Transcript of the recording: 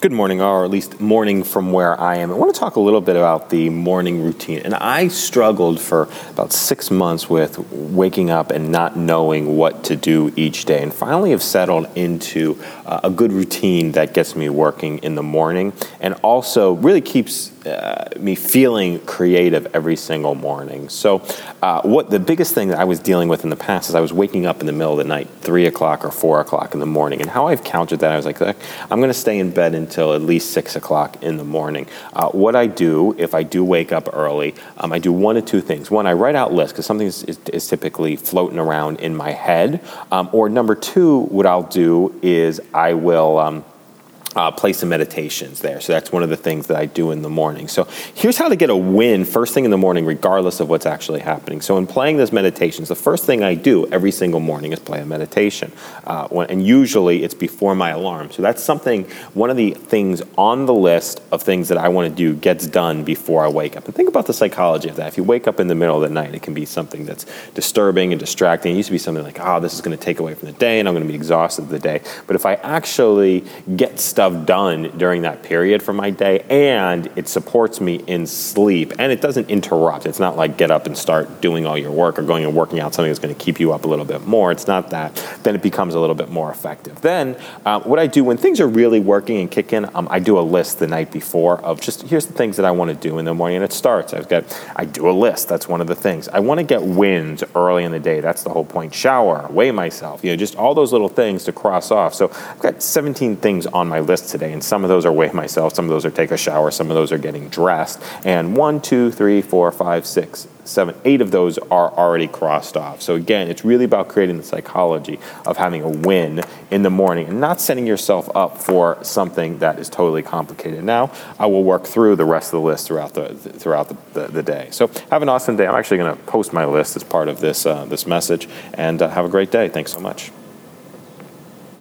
Good morning, or at least morning from where I am. I want to talk a little bit about the morning routine. And I struggled for about six months with waking up and not knowing what to do each day. And finally have settled into uh, a good routine that gets me working in the morning and also really keeps uh, me feeling creative every single morning. So, uh, what the biggest thing that I was dealing with in the past is I was waking up in the middle of the night, three o'clock or four o'clock in the morning. And how I've countered that, I was like, I'm going to stay in bed until at least six o'clock in the morning. Uh, what I do, if I do wake up early, um, I do one of two things. One, I write out lists because something is, is, typically floating around in my head. Um, or number two, what I'll do is I will. Uh, play some meditations there. So that's one of the things that I do in the morning. So here's how to get a win first thing in the morning, regardless of what's actually happening. So in playing those meditations, the first thing I do every single morning is play a meditation. Uh, when, and usually it's before my alarm. So that's something, one of the things on the list of things that I want to do gets done before I wake up. And think about the psychology of that. If you wake up in the middle of the night, it can be something that's disturbing and distracting. It used to be something like, oh, this is going to take away from the day and I'm going to be exhausted the day. But if I actually get stuff done during that period for my day, and it supports me in sleep, and it doesn't interrupt. It's not like get up and start doing all your work or going and working out something that's going to keep you up a little bit more. It's not that. Then it becomes a little bit more effective. Then uh, what I do when things are really working and kicking, um, I do a list the night before of just here's the things that I want to do in the morning, and it starts. I've got I do a list. That's one of the things. I want to get wins early in the day. That's the whole point. Shower, weigh myself. You know, just all those little things to cross off. So I've got 17 things on my list today, and some of those are weigh myself, some of those are take a shower, some of those are getting dressed. And one, two, three, four, five, six, seven, eight of those are already crossed off. So again, it's really about creating the psychology of having a win in the morning and not setting yourself up for something that is totally complicated. Now, I will work through the rest of the list throughout the throughout the, the, the day. So have an awesome day. I'm actually going to post my list as part of this uh, this message, and uh, have a great day. Thanks so much.